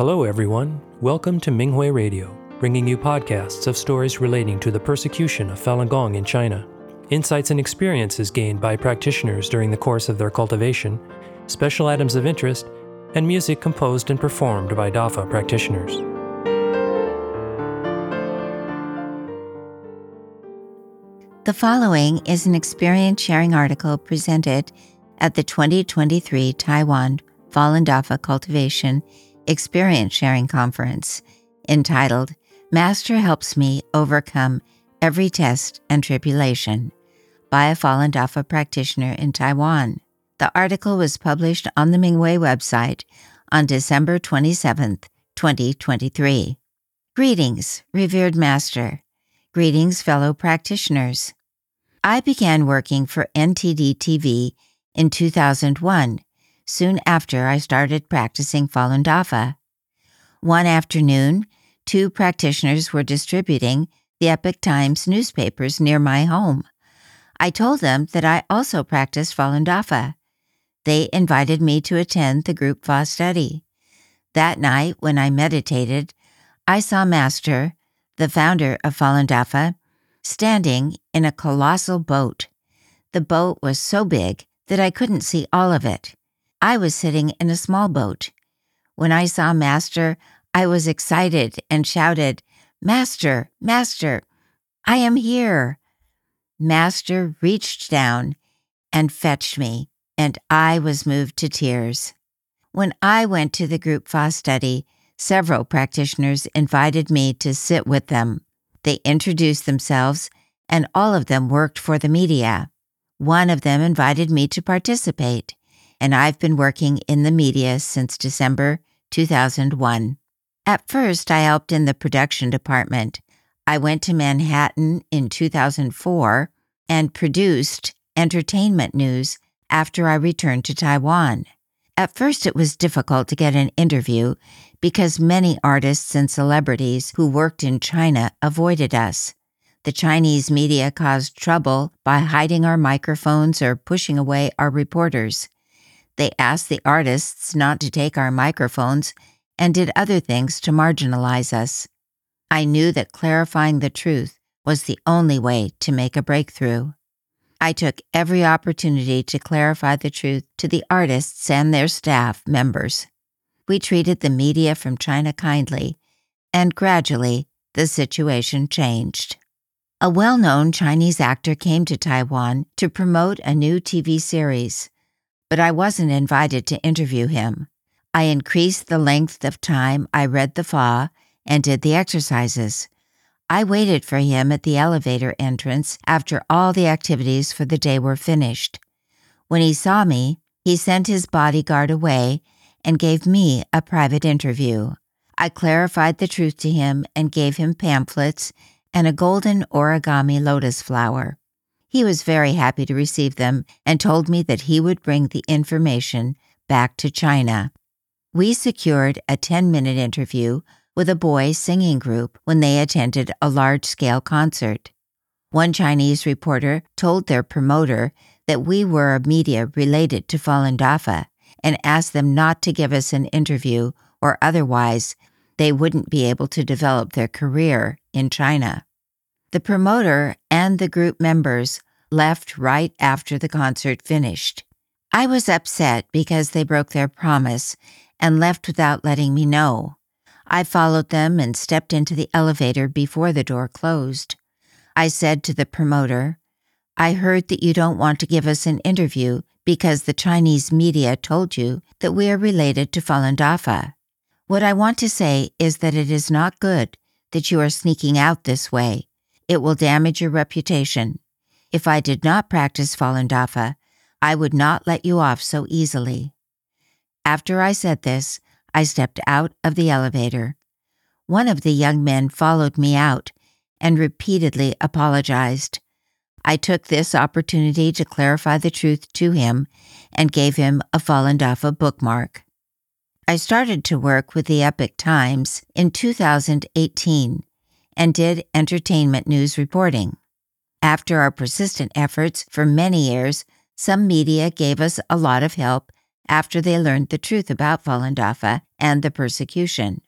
Hello, everyone. Welcome to Minghui Radio, bringing you podcasts of stories relating to the persecution of Falun Gong in China, insights and experiences gained by practitioners during the course of their cultivation, special items of interest, and music composed and performed by DAFA practitioners. The following is an experience sharing article presented at the 2023 Taiwan Falun Dafa Cultivation Experience Sharing Conference entitled Master Helps Me Overcome Every Test and Tribulation by a Falun Dafa practitioner in Taiwan. The article was published on the Minghui website on December 27, 2023. Greetings, revered Master. Greetings, fellow practitioners. I began working for NTD TV in 2001, soon after I started practicing Falun Dafa. One afternoon, two practitioners were distributing the Epoch Times newspapers near my home. I told them that I also practiced Falun Dafa. They invited me to attend the group Fa study. That night, when I meditated, I saw Master, the founder of Falun Dafa, standing in a colossal boat. The boat was so big that I couldn't see all of it. I was sitting in a small boat. When I saw Master, I was excited and shouted, Master, Master, I am here. Master reached down and fetched me, and I was moved to tears. When I went to the group Fa study, several practitioners invited me to sit with them. They introduced themselves, and all of them worked for the media. One of them invited me to participate, and I've been working in the media since December 2001. At first, I helped in the production department. I went to Manhattan in 2004 and produced entertainment news after I returned to Taiwan. At first, it was difficult to get an interview because many artists and celebrities who worked in China avoided us. The Chinese media caused trouble by hiding our microphones or pushing away our reporters. They asked the artists not to take our microphones and did other things to marginalize us. I knew that clarifying the truth was the only way to make a breakthrough. I took every opportunity to clarify the truth to the artists and their staff members. We treated the media from China kindly, and gradually the situation changed. A well known Chinese actor came to Taiwan to promote a new TV series, but I wasn't invited to interview him. I increased the length of time I read the Fa and did the exercises. I waited for him at the elevator entrance after all the activities for the day were finished. When he saw me, he sent his bodyguard away and gave me a private interview. I clarified the truth to him and gave him pamphlets and a golden origami lotus flower. He was very happy to receive them and told me that he would bring the information back to China. We secured a 10 minute interview with a boy singing group when they attended a large scale concert. One Chinese reporter told their promoter that we were a media related to Falun Dafa and asked them not to give us an interview or otherwise they wouldn't be able to develop their career in China. The promoter and the group members left right after the concert finished. I was upset because they broke their promise and left without letting me know. I followed them and stepped into the elevator before the door closed. I said to the promoter, I heard that you don't want to give us an interview because the Chinese media told you that we are related to Falun Dafa. What I want to say is that it is not good that you are sneaking out this way. It will damage your reputation. If I did not practice Falun Dafa, I would not let you off so easily. After I said this, I stepped out of the elevator. One of the young men followed me out and repeatedly apologized. I took this opportunity to clarify the truth to him and gave him a Falun Dafa bookmark. I started to work with the Epoch Times in 2018 and did entertainment news reporting. After our persistent efforts for many years, some media gave us a lot of help after they learned the truth about Falun Dafa and the persecution.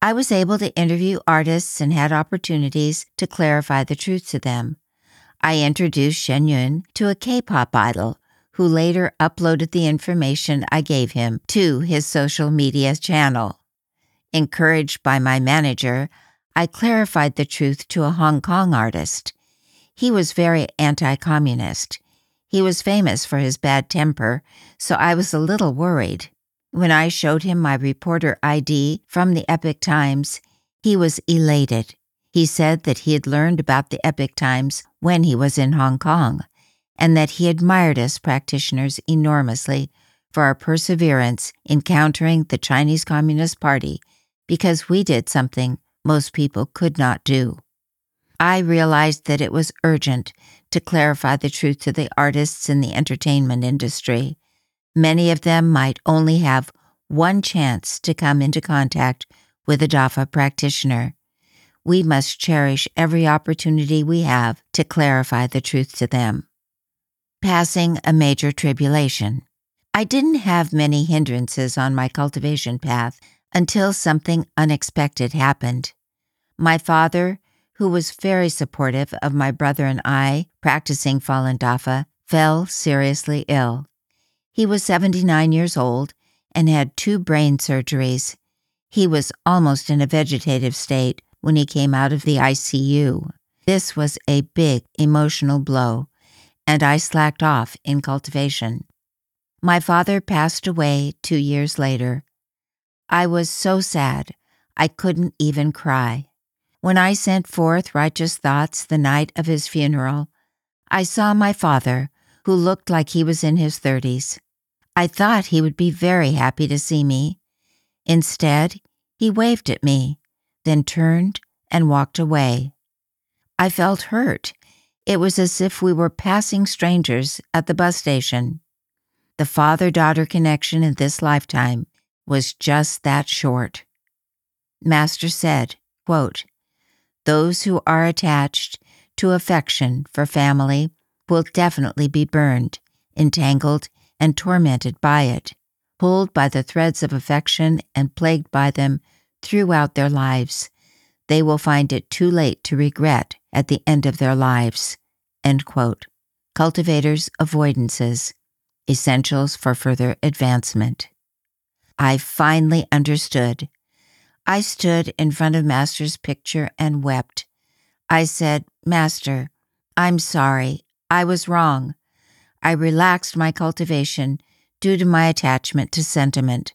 I was able to interview artists and had opportunities to clarify the truth to them. I introduced Shen Yun to a K pop idol who later uploaded the information I gave him to his social media channel. Encouraged by my manager, I clarified the truth to a Hong Kong artist. He was very anti communist. He was famous for his bad temper, so I was a little worried. When I showed him my reporter ID from the Epoch Times, he was elated. He said that he had learned about the Epoch Times when he was in Hong Kong, and that he admired us practitioners enormously for our perseverance in countering the Chinese Communist Party because we did something most people could not do. I realized that it was urgent to clarify the truth to the artists in the entertainment industry Many of them might only have one chance to come into contact with a DAFA practitioner. We must cherish every opportunity we have to clarify the truth to them. Passing a major tribulation. I didn't have many hindrances on my cultivation path until something unexpected happened. My father, who was very supportive of my brother and I practicing Falun Dafa, fell seriously ill. He was 79 years old and had two brain surgeries. He was almost in a vegetative state when he came out of the ICU. This was a big emotional blow, and I slacked off in cultivation. My father passed away two years later. I was so sad I couldn't even cry. When I sent forth righteous thoughts the night of his funeral, I saw my father, who looked like he was in his thirties. I thought he would be very happy to see me. Instead, he waved at me, then turned and walked away. I felt hurt. It was as if we were passing strangers at the bus station. The father daughter connection in this lifetime was just that short. Master said, quote, Those who are attached to affection for family will definitely be burned, entangled, and tormented by it, pulled by the threads of affection and plagued by them throughout their lives. They will find it too late to regret at the end of their lives. End quote. Cultivators' Avoidances Essentials for Further Advancement. I finally understood. I stood in front of Master's picture and wept. I said, Master, I'm sorry. I was wrong. I relaxed my cultivation due to my attachment to sentiment.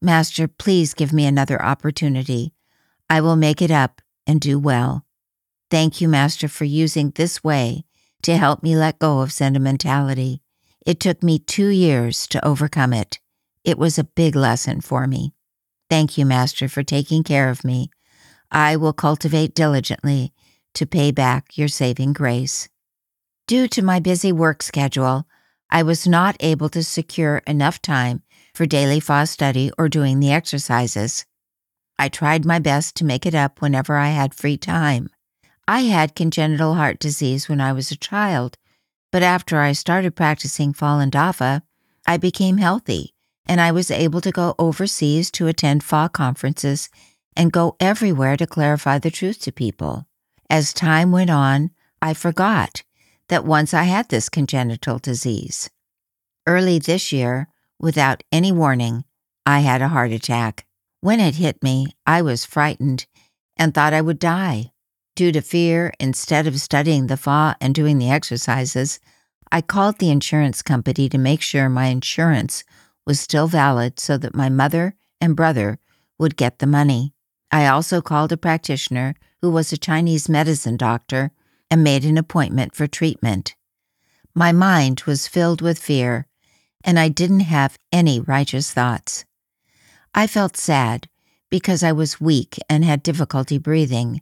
Master, please give me another opportunity. I will make it up and do well. Thank you, Master, for using this way to help me let go of sentimentality. It took me two years to overcome it. It was a big lesson for me. Thank you, Master, for taking care of me. I will cultivate diligently to pay back your saving grace. Due to my busy work schedule, I was not able to secure enough time for daily Fa study or doing the exercises. I tried my best to make it up whenever I had free time. I had congenital heart disease when I was a child, but after I started practicing Falun Dafa, I became healthy and I was able to go overseas to attend Fa conferences and go everywhere to clarify the truth to people. As time went on, I forgot that once I had this congenital disease. Early this year, without any warning, I had a heart attack. When it hit me, I was frightened and thought I would die. Due to fear, instead of studying the Fa and doing the exercises, I called the insurance company to make sure my insurance was still valid so that my mother and brother would get the money. I also called a practitioner who was a Chinese medicine doctor and made an appointment for treatment. My mind was filled with fear, and I didn't have any righteous thoughts. I felt sad because I was weak and had difficulty breathing.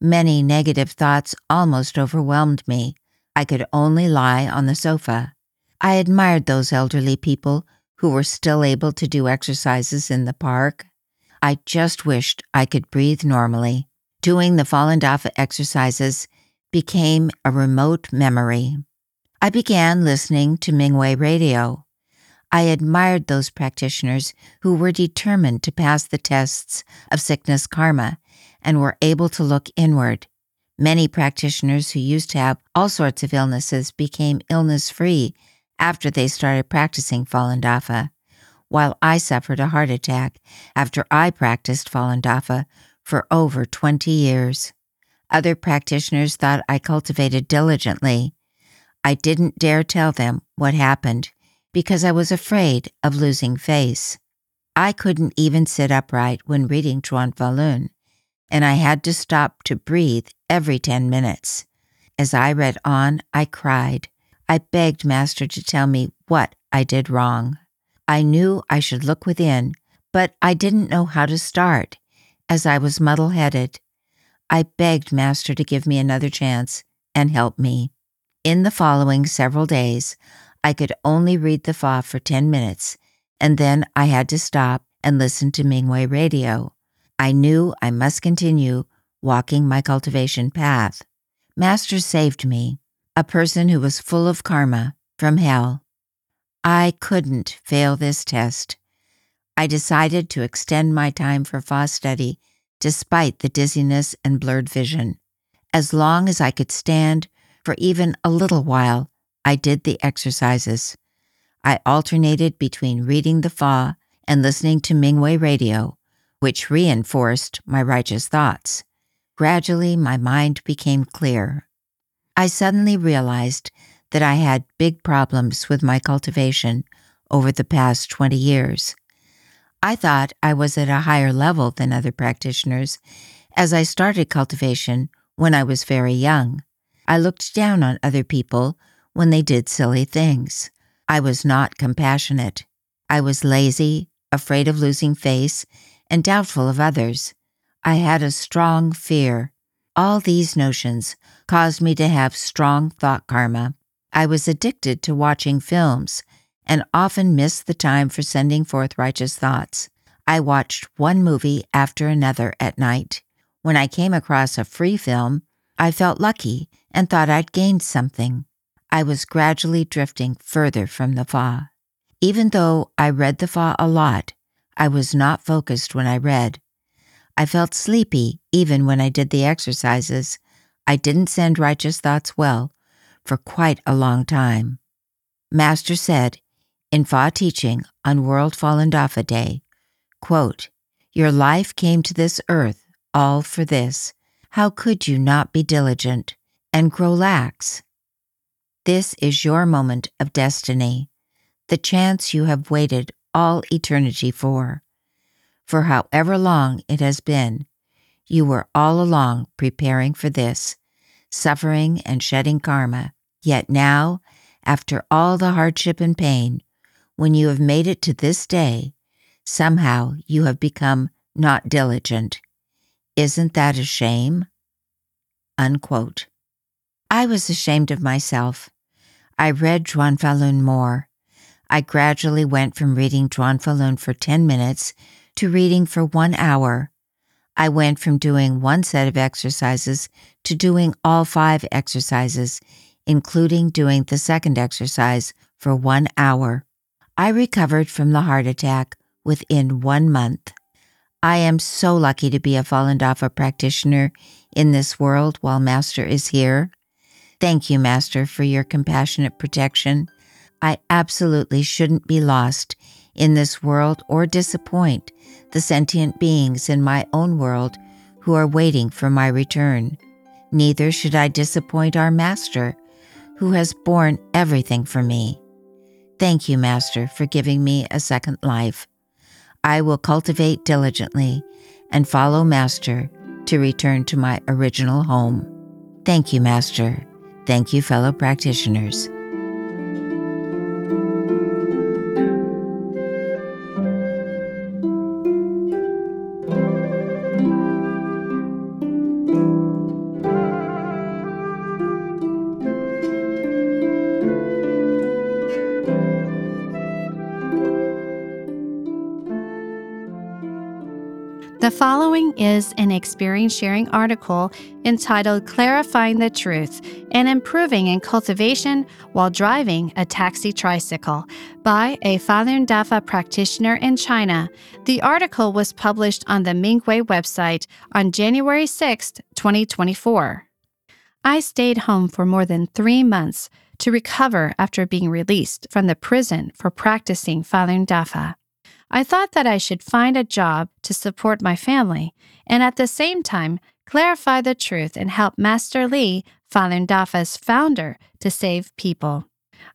Many negative thoughts almost overwhelmed me. I could only lie on the sofa. I admired those elderly people who were still able to do exercises in the park. I just wished I could breathe normally. Doing the Falun Dafa exercises became a remote memory. I began listening to Minghui radio. I admired those practitioners who were determined to pass the tests of sickness karma and were able to look inward. Many practitioners who used to have all sorts of illnesses became illness free after they started practicing Falun Dafa, while I suffered a heart attack after I practiced Falun Dafa for over 20 years. Other practitioners thought I cultivated diligently. I didn't dare tell them what happened because I was afraid of losing face. I couldn't even sit upright when reading Zhuan Falun, and I had to stop to breathe every 10 minutes. As I read on, I cried. I begged Master to tell me what I did wrong. I knew I should look within, but I didn't know how to start, as I was muddle headed. I begged Master to give me another chance and help me. In the following several days, I could only read the Fa for 10 minutes, and then I had to stop and listen to Minghui radio. I knew I must continue walking my cultivation path. Master saved me, a person who was full of karma, from hell. I couldn't fail this test. I decided to extend my time for Fa study despite the dizziness and blurred vision. As long as I could stand for even a little while, I did the exercises. I alternated between reading the Fa and listening to Minghui radio, which reinforced my righteous thoughts. Gradually, my mind became clear. I suddenly realized that I had big problems with my cultivation over the past 20 years. I thought I was at a higher level than other practitioners as I started cultivation when I was very young. I looked down on other people when they did silly things. I was not compassionate. I was lazy, afraid of losing face, and doubtful of others. I had a strong fear. All these notions caused me to have strong thought karma. I was addicted to watching films and often missed the time for sending forth righteous thoughts. I watched one movie after another at night. When I came across a free film, I felt lucky and thought I'd gained something. I was gradually drifting further from the Fa. Even though I read the Fa a lot, I was not focused when I read. I felt sleepy even when I did the exercises. I didn't send righteous thoughts well for quite a long time. Master said in Fa teaching on World Falun Dafa Day, quote, Your life came to this earth all for this. How could you not be diligent and grow lax? This is your moment of destiny, the chance you have waited all eternity for for however long it has been, you were all along preparing for this, suffering and shedding karma. Yet now, after all the hardship and pain, when you have made it to this day, somehow you have become not diligent. Isn't that a shame? Unquote. I was ashamed of myself. I read Zhuan Falun more. I gradually went from reading Zhuan Falun for 10 minutes to reading for one hour. I went from doing one set of exercises to doing all five exercises, including doing the second exercise for one hour. I recovered from the heart attack within one month. I am so lucky to be a Falun Dafa practitioner in this world while Master is here. Thank you, Master, for your compassionate protection. I absolutely shouldn't be lost in this world or disappoint the sentient beings in my own world who are waiting for my return. Neither should I disappoint our Master, who has borne everything for me. Thank you, Master, for giving me a second life. I will cultivate diligently and follow Master to return to my original home. Thank you, Master. Thank you, fellow practitioners. The following is an experience sharing article entitled Clarifying the Truth and Improving in Cultivation While Driving a Taxi Tricycle by a Falun Dafa practitioner in China. The article was published on the Minghui website on January 6, 2024. I stayed home for more than three months to recover after being released from the prison for practicing Falun Dafa. I thought that I should find a job to support my family and at the same time clarify the truth and help Master Li, Falun Dafa's founder, to save people.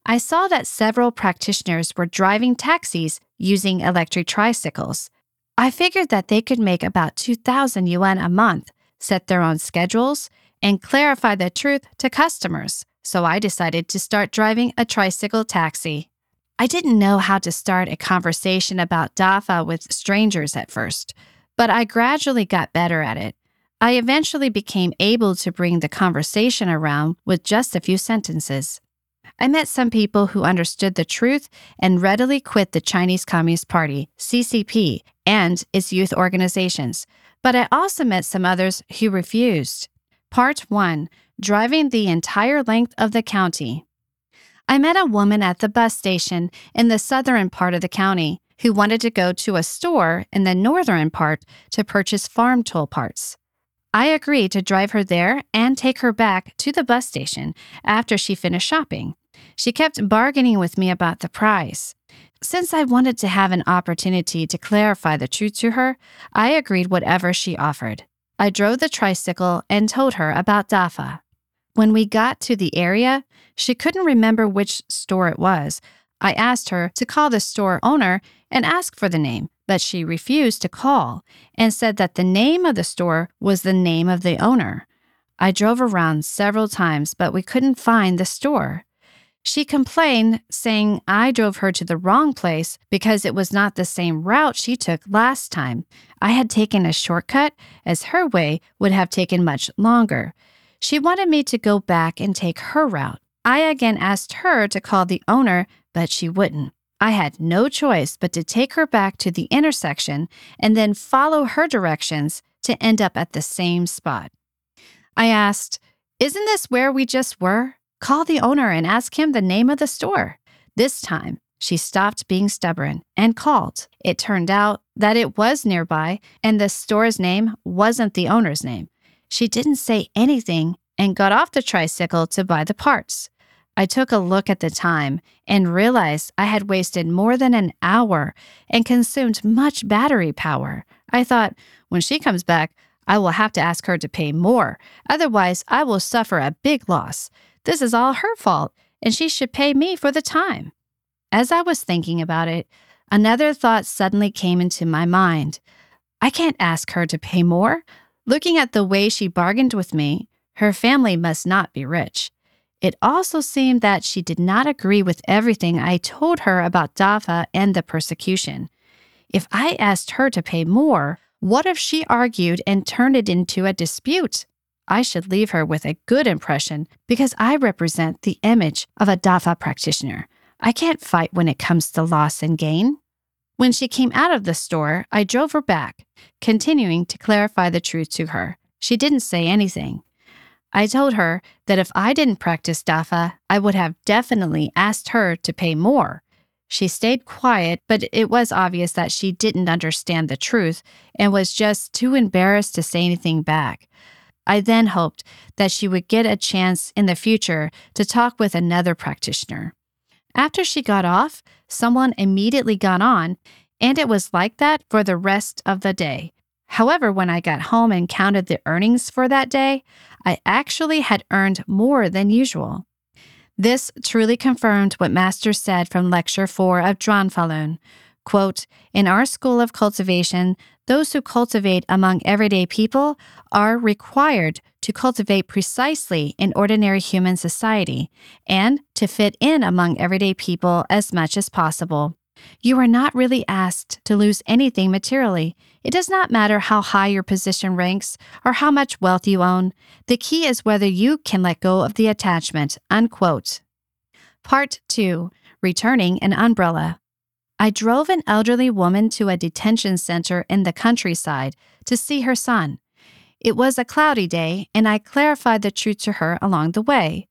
I saw that several practitioners were driving taxis using electric tricycles. I figured that they could make about 2,000 yuan a month, set their own schedules, and clarify the truth to customers. So I decided to start driving a tricycle taxi. I didn't know how to start a conversation about Dafa with strangers at first, but I gradually got better at it. I eventually became able to bring the conversation around with just a few sentences. I met some people who understood the truth and readily quit the Chinese Communist Party, CCP, and its youth organizations, but I also met some others who refused. Part 1 Driving the entire length of the county. I met a woman at the bus station in the southern part of the county who wanted to go to a store in the northern part to purchase farm tool parts. I agreed to drive her there and take her back to the bus station after she finished shopping. She kept bargaining with me about the price. Since I wanted to have an opportunity to clarify the truth to her, I agreed whatever she offered. I drove the tricycle and told her about Dafa. When we got to the area, she couldn't remember which store it was. I asked her to call the store owner and ask for the name, but she refused to call and said that the name of the store was the name of the owner. I drove around several times, but we couldn't find the store. She complained, saying I drove her to the wrong place because it was not the same route she took last time. I had taken a shortcut, as her way would have taken much longer. She wanted me to go back and take her route. I again asked her to call the owner, but she wouldn't. I had no choice but to take her back to the intersection and then follow her directions to end up at the same spot. I asked, Isn't this where we just were? Call the owner and ask him the name of the store. This time, she stopped being stubborn and called. It turned out that it was nearby and the store's name wasn't the owner's name. She didn't say anything and got off the tricycle to buy the parts. I took a look at the time and realized I had wasted more than an hour and consumed much battery power. I thought, when she comes back, I will have to ask her to pay more. Otherwise, I will suffer a big loss. This is all her fault, and she should pay me for the time. As I was thinking about it, another thought suddenly came into my mind. I can't ask her to pay more. Looking at the way she bargained with me, her family must not be rich. It also seemed that she did not agree with everything I told her about Dafa and the persecution. If I asked her to pay more, what if she argued and turned it into a dispute? I should leave her with a good impression because I represent the image of a Dafa practitioner. I can't fight when it comes to loss and gain. When she came out of the store, I drove her back, continuing to clarify the truth to her. She didn't say anything. I told her that if I didn't practice Dafa, I would have definitely asked her to pay more. She stayed quiet, but it was obvious that she didn't understand the truth and was just too embarrassed to say anything back. I then hoped that she would get a chance in the future to talk with another practitioner. After she got off, someone immediately got on, and it was like that for the rest of the day. However, when I got home and counted the earnings for that day, I actually had earned more than usual. This truly confirmed what Master said from Lecture 4 of Zhuan Falun. Quote, In our school of cultivation, those who cultivate among everyday people are required to cultivate precisely in ordinary human society and to fit in among everyday people as much as possible. You are not really asked to lose anything materially. It does not matter how high your position ranks or how much wealth you own. The key is whether you can let go of the attachment. Unquote. Part 2 Returning an Umbrella. I drove an elderly woman to a detention center in the countryside to see her son. It was a cloudy day, and I clarified the truth to her along the way.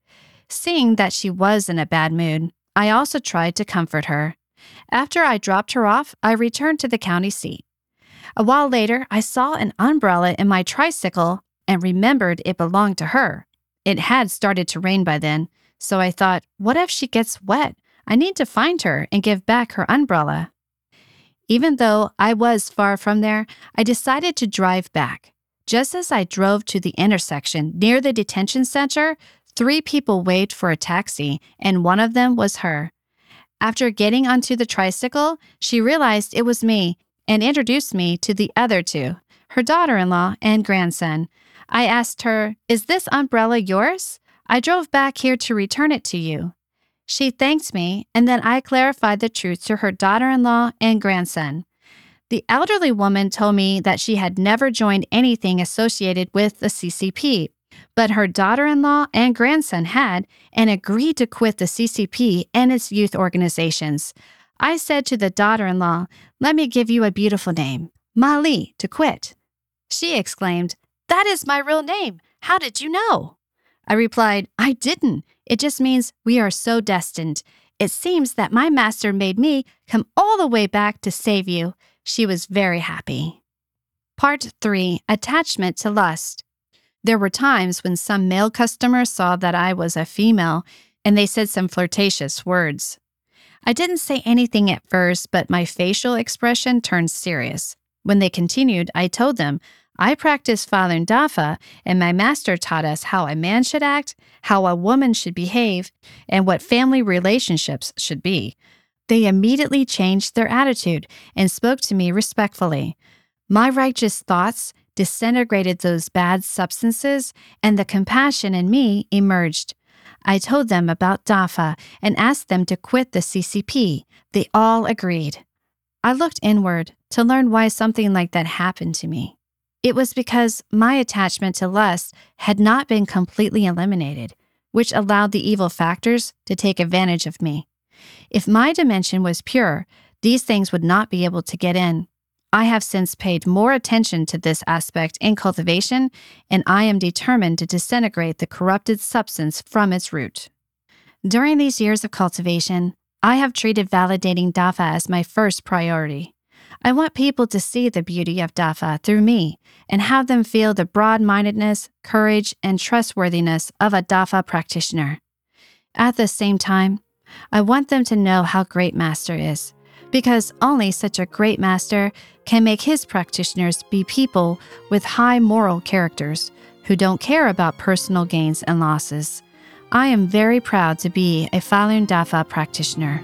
Seeing that she was in a bad mood, I also tried to comfort her. After I dropped her off, I returned to the county seat. A while later, I saw an umbrella in my tricycle and remembered it belonged to her. It had started to rain by then, so I thought, what if she gets wet? I need to find her and give back her umbrella. Even though I was far from there, I decided to drive back. Just as I drove to the intersection near the detention center, three people waved for a taxi, and one of them was her. After getting onto the tricycle, she realized it was me and introduced me to the other two, her daughter in law and grandson. I asked her, Is this umbrella yours? I drove back here to return it to you. She thanked me, and then I clarified the truth to her daughter in law and grandson. The elderly woman told me that she had never joined anything associated with the CCP, but her daughter in law and grandson had and agreed to quit the CCP and its youth organizations. I said to the daughter in law, Let me give you a beautiful name, Mali, to quit. She exclaimed, That is my real name. How did you know? I replied, I didn't. It just means we are so destined. It seems that my master made me come all the way back to save you. She was very happy. Part 3 Attachment to Lust. There were times when some male customers saw that I was a female and they said some flirtatious words. I didn't say anything at first, but my facial expression turned serious. When they continued, I told them, I practice Falun Dafa, and my master taught us how a man should act, how a woman should behave, and what family relationships should be. They immediately changed their attitude and spoke to me respectfully. My righteous thoughts disintegrated those bad substances, and the compassion in me emerged. I told them about DAFA and asked them to quit the CCP. They all agreed. I looked inward to learn why something like that happened to me. It was because my attachment to lust had not been completely eliminated, which allowed the evil factors to take advantage of me. If my dimension was pure, these things would not be able to get in. I have since paid more attention to this aspect in cultivation, and I am determined to disintegrate the corrupted substance from its root. During these years of cultivation, I have treated validating DAFA as my first priority. I want people to see the beauty of DAFA through me and have them feel the broad mindedness, courage, and trustworthiness of a DAFA practitioner. At the same time, I want them to know how great Master is, because only such a great Master can make his practitioners be people with high moral characters who don't care about personal gains and losses. I am very proud to be a Falun Dafa practitioner.